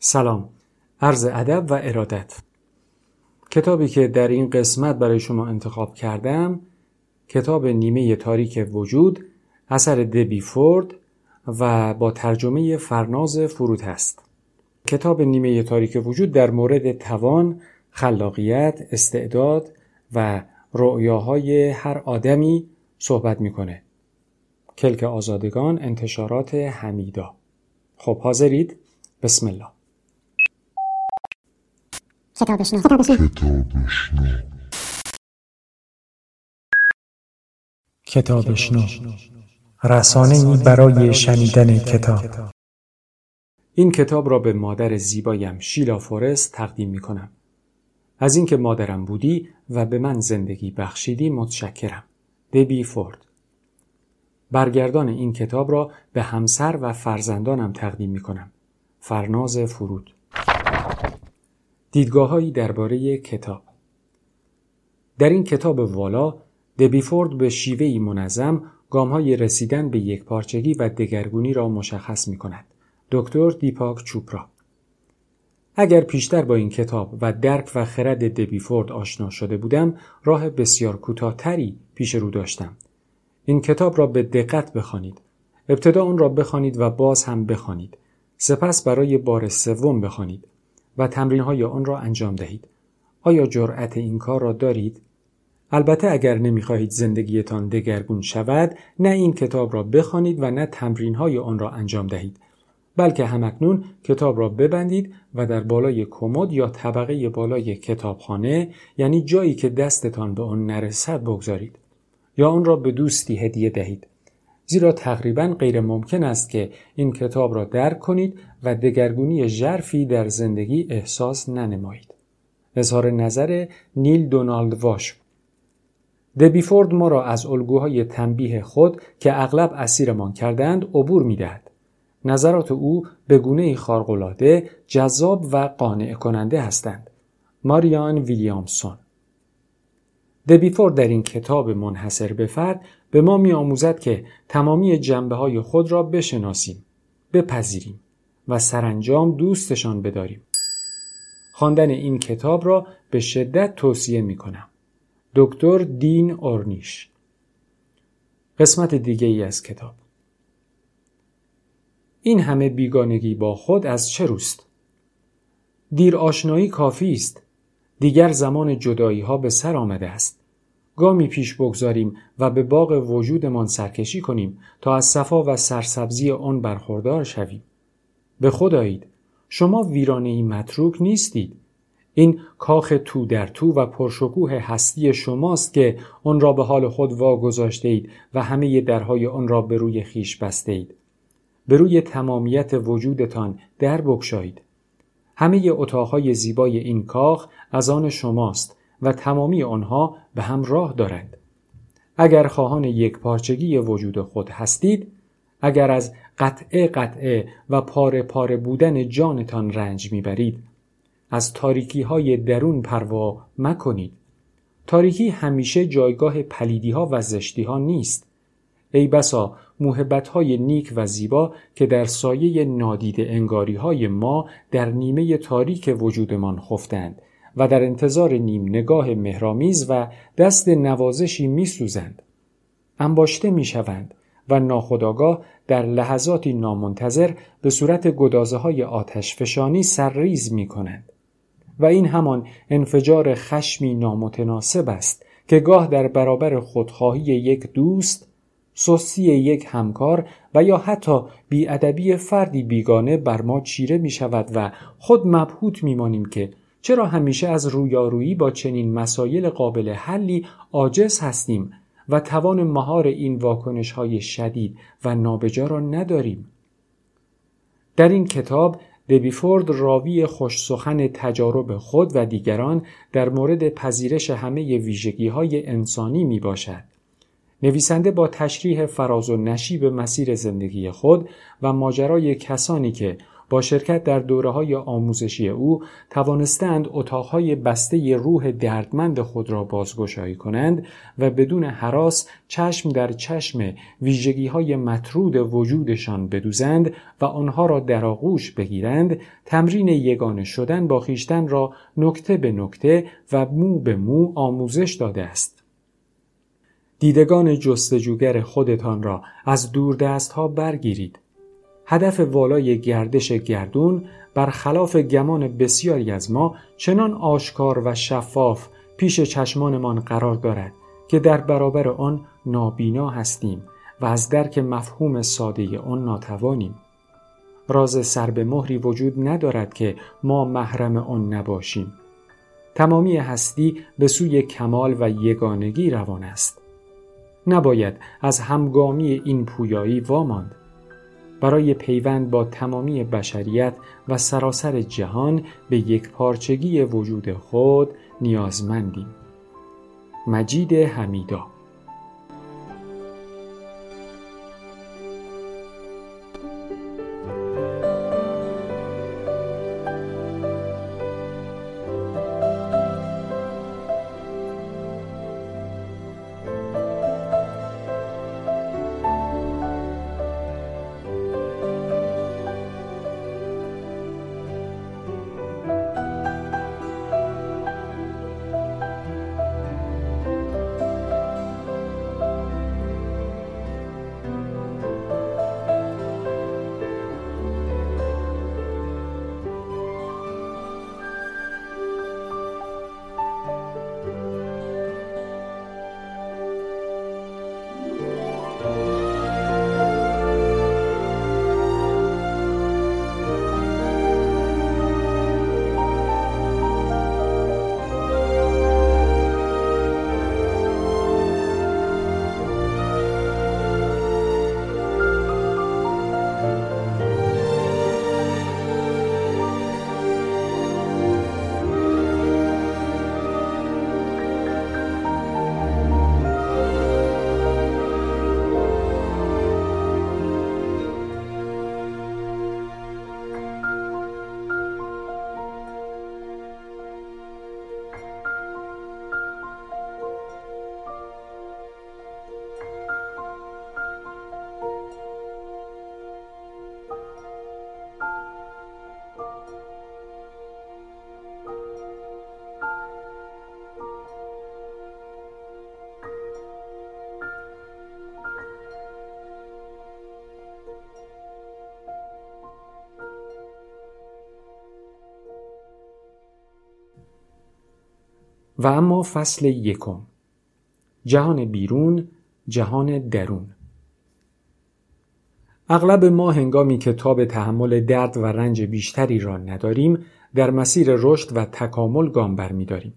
سلام عرض ادب و ارادت کتابی که در این قسمت برای شما انتخاب کردم کتاب نیمه تاریک وجود اثر دبی فورد و با ترجمه فرناز فرود است کتاب نیمه تاریک وجود در مورد توان، خلاقیت، استعداد و رؤیاهای هر آدمی صحبت می‌کنه. کلک آزادگان انتشارات حمیدا خب حاضرید؟ بسم الله کتابشنو. کتابشنو. رسانه برای شنیدن کتاب. این کتاب را به مادر زیبایم شیلا فورست تقدیم می کنم. از اینکه مادرم بودی و به من زندگی بخشیدی متشکرم. دبی فورد. برگردان این کتاب را به همسر و فرزندانم تقدیم می کنم. فرناز فرود. دیدگاههایی درباره کتاب. در این کتاب والا دبیفورد به شیوهی منظم گامهای رسیدن به یک پارچگی و دگرگونی را مشخص می کند. دکتر دیپاک چوپرا. اگر پیشتر با این کتاب و درک و خرد دبیفورد آشنا شده بودم راه بسیار کوتاهتری پیش رو داشتم. این کتاب را به دقت بخوانید. ابتدا اون را بخوانید و باز هم بخوانید. سپس برای بار سوم بخوانید. و تمرین های آن را انجام دهید. آیا جرأت این کار را دارید؟ البته اگر نمی‌خواهید زندگیتان دگرگون شود نه این کتاب را بخوانید و نه تمرین های آن را انجام دهید بلکه همکنون کتاب را ببندید و در بالای کمد یا طبقه بالای کتابخانه یعنی جایی که دستتان به آن نرسد بگذارید یا آن را به دوستی هدیه دهید. زیرا تقریبا غیر ممکن است که این کتاب را درک کنید و دگرگونی ژرفی در زندگی احساس ننمایید. اظهار نظر نیل دونالد واش دبیفورد ما را از الگوهای تنبیه خود که اغلب اسیرمان کردند عبور می‌دهد. نظرات او به گونه خارق‌العاده جذاب و قانع کننده هستند. ماریان ویلیامسون دبیفورد در این کتاب منحصر به فرد به ما می آموزد که تمامی جنبه های خود را بشناسیم، بپذیریم و سرانجام دوستشان بداریم. خواندن این کتاب را به شدت توصیه می کنم. دکتر دین اورنیش قسمت دیگه ای از کتاب این همه بیگانگی با خود از چه روست؟ دیر آشنایی کافی است. دیگر زمان جدایی ها به سر آمده است. گامی پیش بگذاریم و به باغ وجودمان سرکشی کنیم تا از صفا و سرسبزی آن برخوردار شویم. به خدایید شما ویرانه ای متروک نیستید. این کاخ تو در تو و پرشکوه هستی شماست که آن را به حال خود واگذاشته اید و همه درهای آن را به روی خیش بسته اید. به روی تمامیت وجودتان در بکشایید. همه اتاقهای زیبای این کاخ از آن شماست و تمامی آنها به هم راه دارند. اگر خواهان یک پارچگی وجود خود هستید، اگر از قطعه قطعه و پاره پاره بودن جانتان رنج می‌برید، از تاریکی های درون پروا مکنید. تاریکی همیشه جایگاه پلیدی ها و زشتی ها نیست. ای بسا محبت های نیک و زیبا که در سایه نادید انگاری های ما در نیمه تاریک وجودمان خفتند و در انتظار نیم نگاه مهرامیز و دست نوازشی می سوزند. انباشته می شوند و ناخداگاه در لحظاتی نامنتظر به صورت گدازه های آتش فشانی سرریز می کنند. و این همان انفجار خشمی نامتناسب است که گاه در برابر خودخواهی یک دوست سوسی یک همکار و یا حتی بیادبی فردی بیگانه بر ما چیره می شود و خود مبهوت می مانیم که چرا همیشه از رویارویی با چنین مسایل قابل حلی عاجز هستیم و توان مهار این واکنش های شدید و نابجا را نداریم در این کتاب دبیفورد راوی خوش سخن تجارب خود و دیگران در مورد پذیرش همه ویژگی های انسانی می باشد. نویسنده با تشریح فراز و نشیب مسیر زندگی خود و ماجرای کسانی که با شرکت در دوره های آموزشی او توانستند اتاقهای بسته روح دردمند خود را بازگشایی کنند و بدون حراس چشم در چشم ویژگی های مطرود وجودشان بدوزند و آنها را در آغوش بگیرند تمرین یگانه شدن با خیشتن را نکته به نکته و مو به مو آموزش داده است. دیدگان جستجوگر خودتان را از دست ها برگیرید. هدف والای گردش گردون برخلاف گمان بسیاری از ما چنان آشکار و شفاف پیش چشمانمان قرار دارد که در برابر آن نابینا هستیم و از درک مفهوم ساده آن ناتوانیم. راز سر به مهری وجود ندارد که ما محرم آن نباشیم. تمامی هستی به سوی کمال و یگانگی روان است. نباید از همگامی این پویایی واماند. برای پیوند با تمامی بشریت و سراسر جهان به یک پارچگی وجود خود نیازمندیم. مجید حمیدا و اما فصل یکم. جهان بیرون جهان درون. اغلب ما هنگامی که تاب تحمل درد و رنج بیشتری را نداریم در مسیر رشد و تکامل گام برمیداریم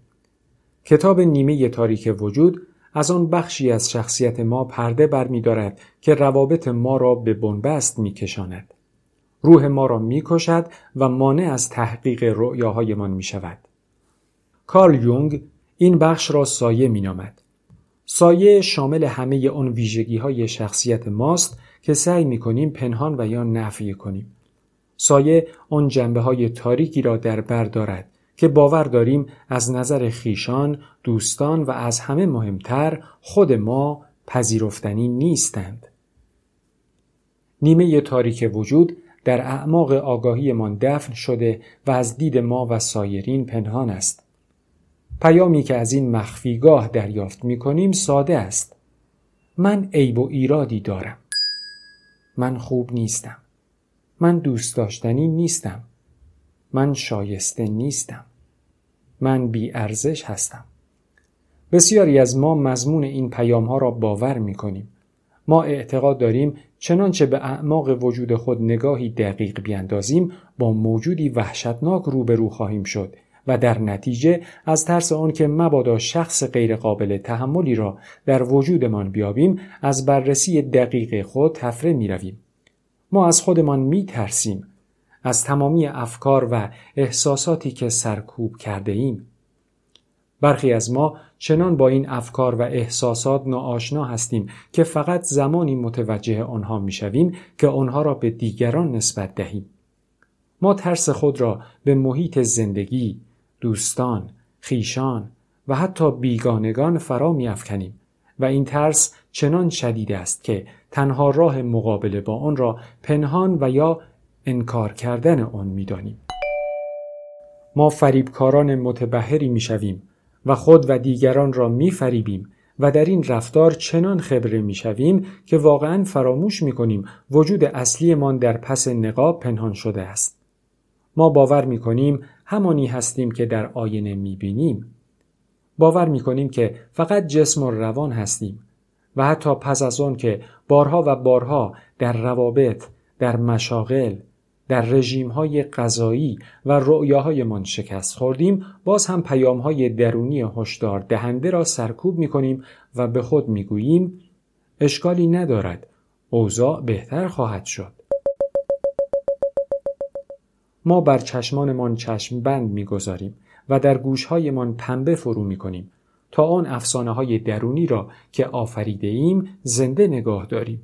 کتاب نیمه تاریک وجود از آن بخشی از شخصیت ما پرده برمیدارد که روابط ما را به بنبست میکشاند روح ما را می‌کشد و مانع از تحقیق رؤیاهایمان می شود. کارل یونگ این بخش را سایه می نامد. سایه شامل همه آن ویژگی های شخصیت ماست که سعی می کنیم پنهان و یا نفی کنیم. سایه آن جنبه های تاریکی را در بر دارد که باور داریم از نظر خیشان، دوستان و از همه مهمتر خود ما پذیرفتنی نیستند. نیمه تاریک وجود در اعماق آگاهیمان دفن شده و از دید ما و سایرین پنهان است. پیامی که از این مخفیگاه دریافت می کنیم ساده است. من عیب و ایرادی دارم. من خوب نیستم. من دوست داشتنی نیستم. من شایسته نیستم. من بی ارزش هستم. بسیاری از ما مضمون این پیام ها را باور می کنیم. ما اعتقاد داریم چنانچه به اعماق وجود خود نگاهی دقیق بیاندازیم با موجودی وحشتناک روبرو خواهیم شد و در نتیجه از ترس آن که مبادا شخص غیرقابل تحملی را در وجودمان بیابیم از بررسی دقیق خود تفره می رویم. ما از خودمان می ترسیم از تمامی افکار و احساساتی که سرکوب کرده ایم. برخی از ما چنان با این افکار و احساسات ناآشنا هستیم که فقط زمانی متوجه آنها می‌شویم که آنها را به دیگران نسبت دهیم. ما ترس خود را به محیط زندگی، دوستان، خیشان و حتی بیگانگان فرا میافکنیم و این ترس چنان شدید است که تنها راه مقابله با آن را پنهان و یا انکار کردن آن می‌دانیم. ما فریبکاران متبهری می‌شویم و خود و دیگران را میفریبیم و در این رفتار چنان خبره می‌شویم که واقعا فراموش می‌کنیم وجود اصلیمان در پس نقاب پنهان شده است. ما باور می‌کنیم همانی هستیم که در آینه می‌بینیم. باور می‌کنیم که فقط جسم و روان هستیم و حتی پس از آن که بارها و بارها در روابط، در مشاغل، در رژیم های غذایی و رؤیاهایمان شکست خوردیم باز هم پیام های درونی هشدار دهنده را سرکوب می کنیم و به خود می گوییم اشکالی ندارد اوضاع بهتر خواهد شد ما بر چشمانمان چشم بند می گذاریم و در گوشهایمان پنبه فرو می کنیم تا آن افسانه های درونی را که آفریده ایم زنده نگاه داریم.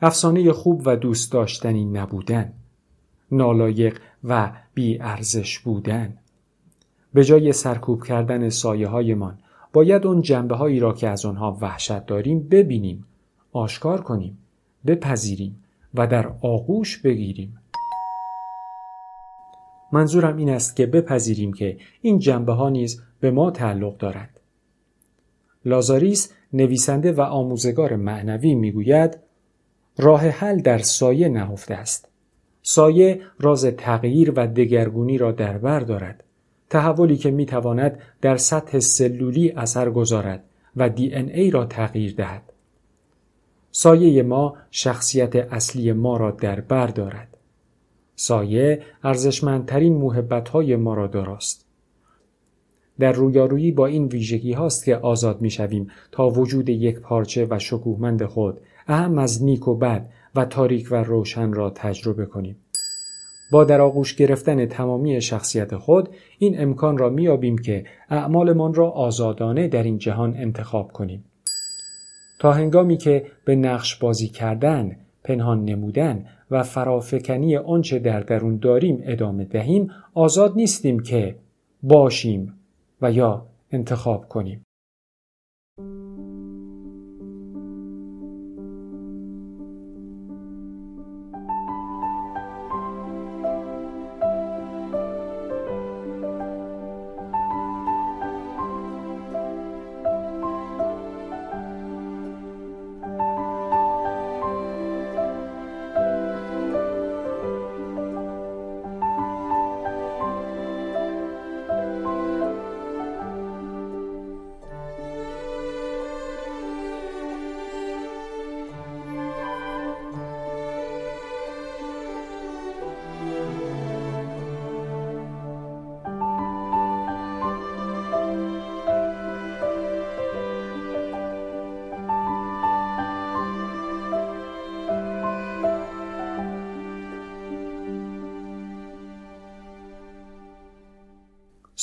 افسانه خوب و دوست داشتنی نبودن نالایق و بی ارزش بودن به جای سرکوب کردن سایه هایمان باید اون جنبه هایی را که از آنها وحشت داریم ببینیم آشکار کنیم بپذیریم و در آغوش بگیریم منظورم این است که بپذیریم که این جنبه ها نیز به ما تعلق دارد. لازاریس نویسنده و آموزگار معنوی می‌گوید راه حل در سایه نهفته است. سایه راز تغییر و دگرگونی را در بر دارد. تحولی که می‌تواند در سطح سلولی اثر گذارد و دی ان ای را تغییر دهد. سایه ما شخصیت اصلی ما را در بر دارد. سایه ارزشمندترین محبت های ما را داراست در رویارویی با این ویژگی هاست که آزاد می شویم تا وجود یک پارچه و شکوهمند خود اهم از نیک و بد و تاریک و روشن را تجربه کنیم. با در آغوش گرفتن تمامی شخصیت خود این امکان را میابیم که اعمالمان را آزادانه در این جهان انتخاب کنیم. تا هنگامی که به نقش بازی کردن، پنهان نمودن و فرافکنی آنچه در درون داریم ادامه دهیم آزاد نیستیم که باشیم و یا انتخاب کنیم.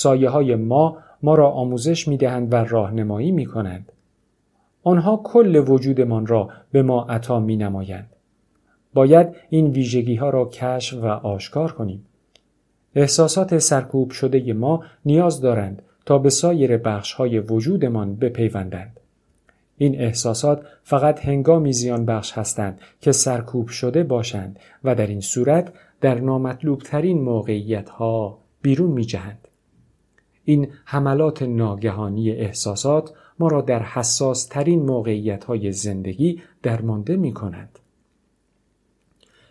سایه های ما ما را آموزش می دهند و راهنمایی می کنند. آنها کل وجودمان را به ما عطا می نمایند. باید این ویژگی ها را کشف و آشکار کنیم. احساسات سرکوب شده ما نیاز دارند تا به سایر بخش های وجودمان بپیوندند. این احساسات فقط هنگامی زیان بخش هستند که سرکوب شده باشند و در این صورت در نامطلوب ترین موقعیت ها بیرون می جهند. این حملات ناگهانی احساسات ما را در حساس ترین موقعیت های زندگی درمانده می کند.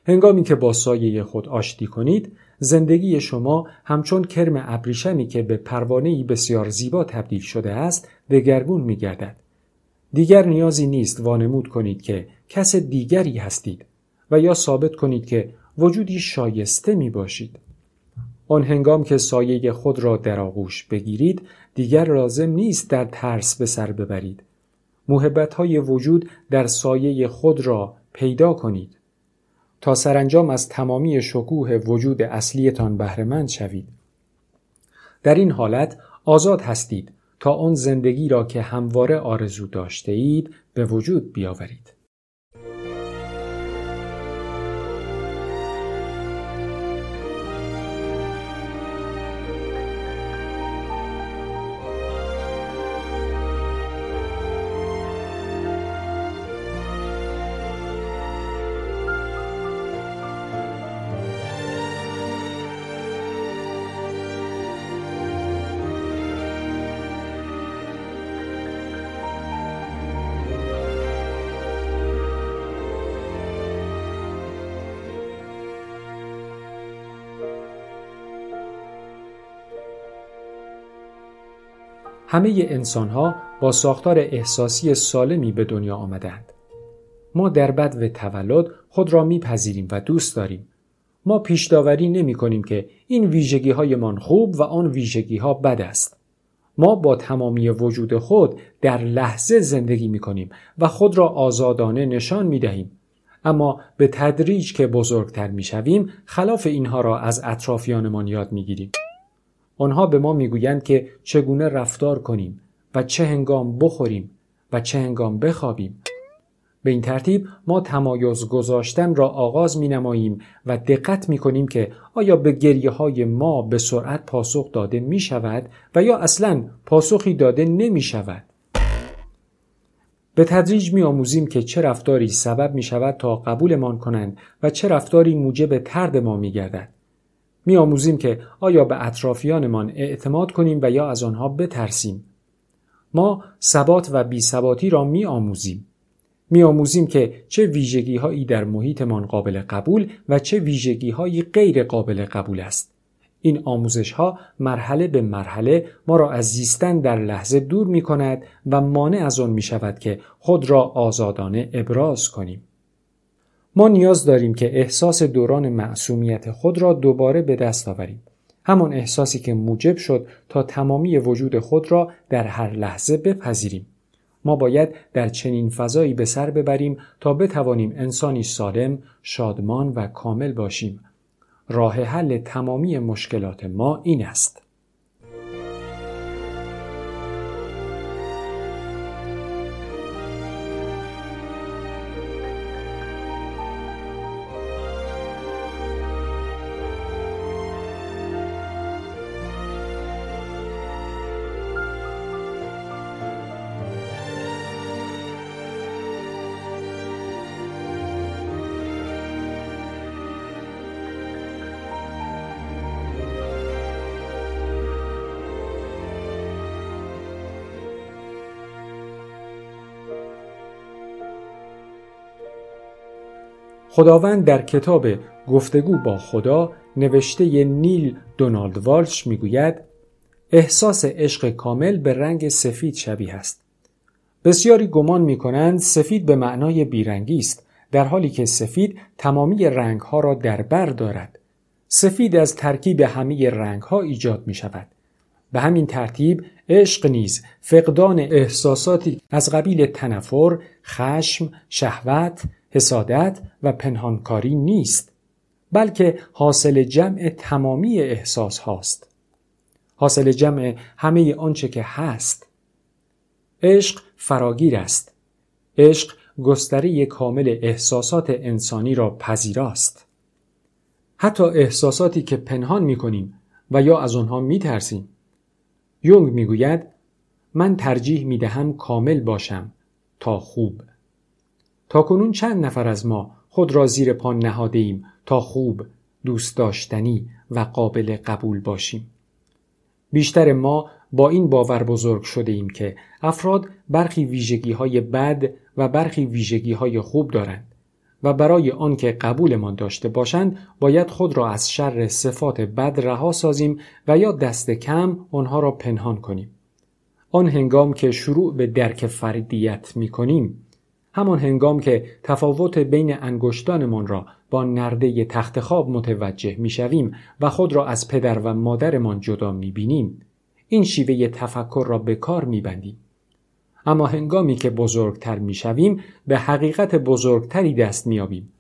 هنگامی که با سایه خود آشتی کنید زندگی شما همچون کرم ابریشمی که به پروانه بسیار زیبا تبدیل شده است دگرگون می گردد. دیگر نیازی نیست وانمود کنید که کس دیگری هستید و یا ثابت کنید که وجودی شایسته می باشید. آن هنگام که سایه خود را در آغوش بگیرید دیگر لازم نیست در ترس به سر ببرید. محبت های وجود در سایه خود را پیدا کنید. تا سرانجام از تمامی شکوه وجود اصلیتان بهرهمند شوید. در این حالت آزاد هستید تا آن زندگی را که همواره آرزو داشته اید به وجود بیاورید. همه انسان ها با ساختار احساسی سالمی به دنیا آمدند. ما در بد و تولد خود را میپذیریم و دوست داریم. ما پیش داوری نمی کنیم که این ویژگی هایمان خوب و آن ویژگی ها بد است. ما با تمامی وجود خود در لحظه زندگی می کنیم و خود را آزادانه نشان می دهیم. اما به تدریج که بزرگتر می شویم خلاف اینها را از اطرافیانمان یاد می گیریم. آنها به ما می‌گویند که چگونه رفتار کنیم و چه هنگام بخوریم و چه هنگام بخوابیم. به این ترتیب ما تمایز گذاشتن را آغاز می نماییم و دقت می کنیم که آیا به گریه های ما به سرعت پاسخ داده می شود و یا اصلا پاسخی داده نمی شود. به تدریج می آموزیم که چه رفتاری سبب می شود تا قبولمان کنند و چه رفتاری موجب ترد ما می گردد. می آموزیم که آیا به اطرافیانمان اعتماد کنیم و یا از آنها بترسیم. ما ثبات و بیثباتی را می آموزیم. می آموزیم که چه ویژگی هایی در محیطمان قابل قبول و چه ویژگی هایی غیر قابل قبول است. این آموزش ها مرحله به مرحله ما را از زیستن در لحظه دور می کند و مانع از آن می شود که خود را آزادانه ابراز کنیم. ما نیاز داریم که احساس دوران معصومیت خود را دوباره به دست آوریم. همان احساسی که موجب شد تا تمامی وجود خود را در هر لحظه بپذیریم. ما باید در چنین فضایی به سر ببریم تا بتوانیم انسانی سالم، شادمان و کامل باشیم. راه حل تمامی مشکلات ما این است. خداوند در کتاب گفتگو با خدا نوشته نیل دونالد والش می‌گوید احساس عشق کامل به رنگ سفید شبیه است. بسیاری گمان می کنند سفید به معنای بیرنگی است در حالی که سفید تمامی رنگ ها را در بر دارد. سفید از ترکیب همه رنگ ها ایجاد می شود. به همین ترتیب عشق نیز فقدان احساساتی از قبیل تنفر، خشم، شهوت، حسادت و پنهانکاری نیست بلکه حاصل جمع تمامی احساس هاست. حاصل جمع همه آنچه که هست. عشق فراگیر است. عشق گستره کامل احساسات انسانی را پذیراست. حتی احساساتی که پنهان می کنیم و یا از آنها می ترسیم. یونگ می گوید من ترجیح می دهم کامل باشم تا خوب. تا کنون چند نفر از ما خود را زیر پا نهاده ایم تا خوب، دوست داشتنی و قابل قبول باشیم. بیشتر ما با این باور بزرگ شده ایم که افراد برخی ویژگی های بد و برخی ویژگی های خوب دارند و برای آنکه قبولمان داشته باشند باید خود را از شر صفات بد رها سازیم و یا دست کم آنها را پنهان کنیم. آن هنگام که شروع به درک فردیت می کنیم همان هنگام که تفاوت بین انگشتانمان را با نرده تخت خواب متوجه می‌شویم و خود را از پدر و مادرمان جدا می‌بینیم این شیوه تفکر را به کار میبندیم. اما هنگامی که بزرگتر می‌شویم به حقیقت بزرگتری دست میابیم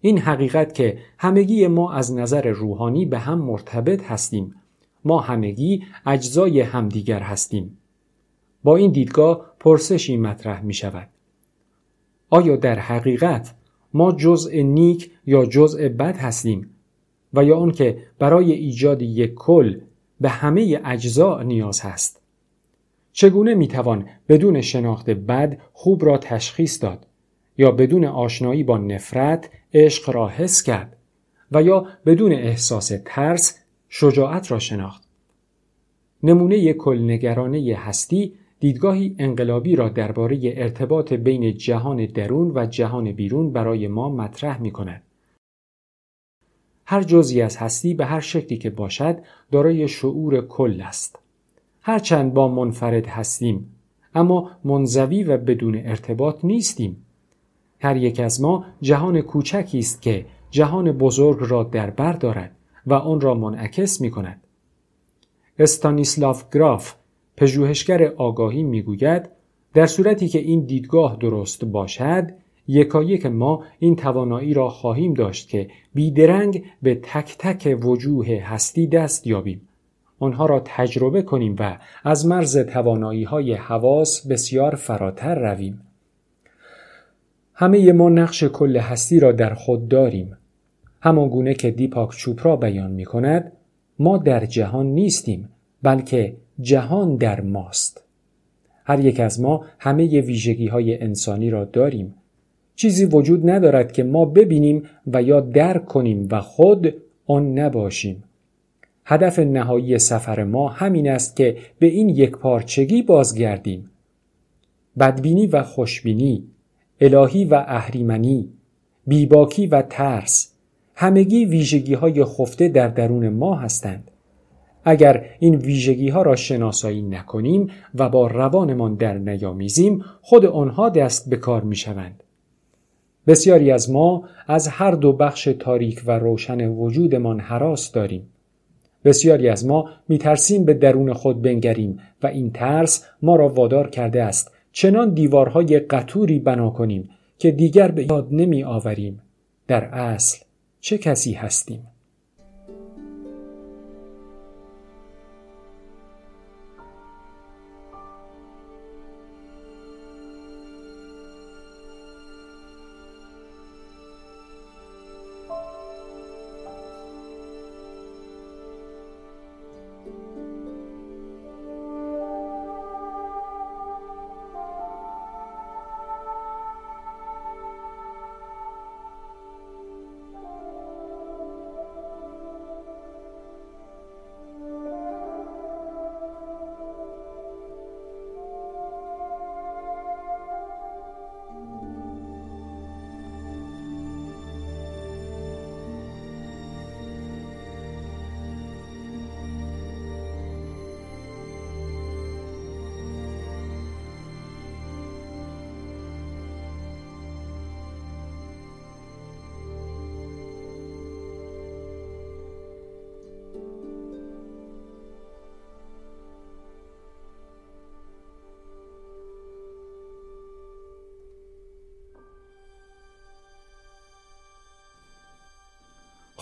این حقیقت که همگی ما از نظر روحانی به هم مرتبط هستیم. ما همگی اجزای همدیگر هستیم. با این دیدگاه پرسشی مطرح می شود آیا در حقیقت ما جزء نیک یا جزء بد هستیم؟ و یا آنکه برای ایجاد یک کل به همه اجزا نیاز هست؟ چگونه می‌توان بدون شناخت بد خوب را تشخیص داد؟ یا بدون آشنایی با نفرت عشق را حس کرد؟ و یا بدون احساس ترس شجاعت را شناخت؟ نمونه کل نگرانه هستی دیدگاهی انقلابی را درباره ارتباط بین جهان درون و جهان بیرون برای ما مطرح می کند. هر جزی از هستی به هر شکلی که باشد دارای شعور کل است. هرچند با منفرد هستیم اما منزوی و بدون ارتباط نیستیم هر یک از ما جهان کوچکی است که جهان بزرگ را در بر دارد و آن را منعکس می کند. استانیسلاف گراف پژوهشگر آگاهی می‌گوید در صورتی که این دیدگاه درست باشد یکایک ما این توانایی را خواهیم داشت که بیدرنگ به تک تک وجوه هستی دست یابیم. آنها را تجربه کنیم و از مرز توانایی های حواس بسیار فراتر رویم. همه ما نقش کل هستی را در خود داریم. همان گونه که دیپاک چوپرا بیان می کند ما در جهان نیستیم بلکه جهان در ماست. هر یک از ما همه ویژگی های انسانی را داریم. چیزی وجود ندارد که ما ببینیم و یا درک کنیم و خود آن نباشیم. هدف نهایی سفر ما همین است که به این یک پارچگی بازگردیم. بدبینی و خوشبینی الهی و اهریمنی بیباکی و ترس همگی ویژگی های خفته در درون ما هستند. اگر این ویژگی ها را شناسایی نکنیم و با روانمان در نیامیزیم خود آنها دست به کار می شوند. بسیاری از ما از هر دو بخش تاریک و روشن وجودمان حراس داریم. بسیاری از ما می ترسیم به درون خود بنگریم و این ترس ما را وادار کرده است چنان دیوارهای قطوری بنا کنیم که دیگر به یاد نمی آوریم در اصل چه کسی هستیم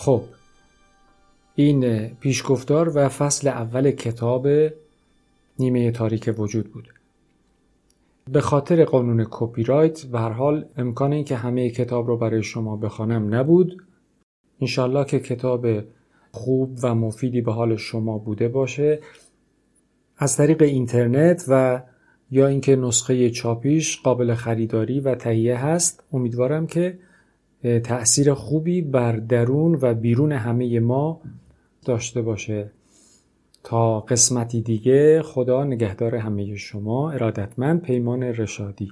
خب این پیشگفتار و فصل اول کتاب نیمه تاریک وجود بود. به خاطر قانون کپی رایت به هر حال امکان این که همه کتاب رو برای شما بخوانم نبود. انشالله که کتاب خوب و مفیدی به حال شما بوده باشه. از طریق اینترنت و یا اینکه نسخه چاپیش قابل خریداری و تهیه هست امیدوارم که تأثیر خوبی بر درون و بیرون همه ما داشته باشه. تا قسمتی دیگه خدا نگهدار همه شما ارادتمند پیمان رشادی.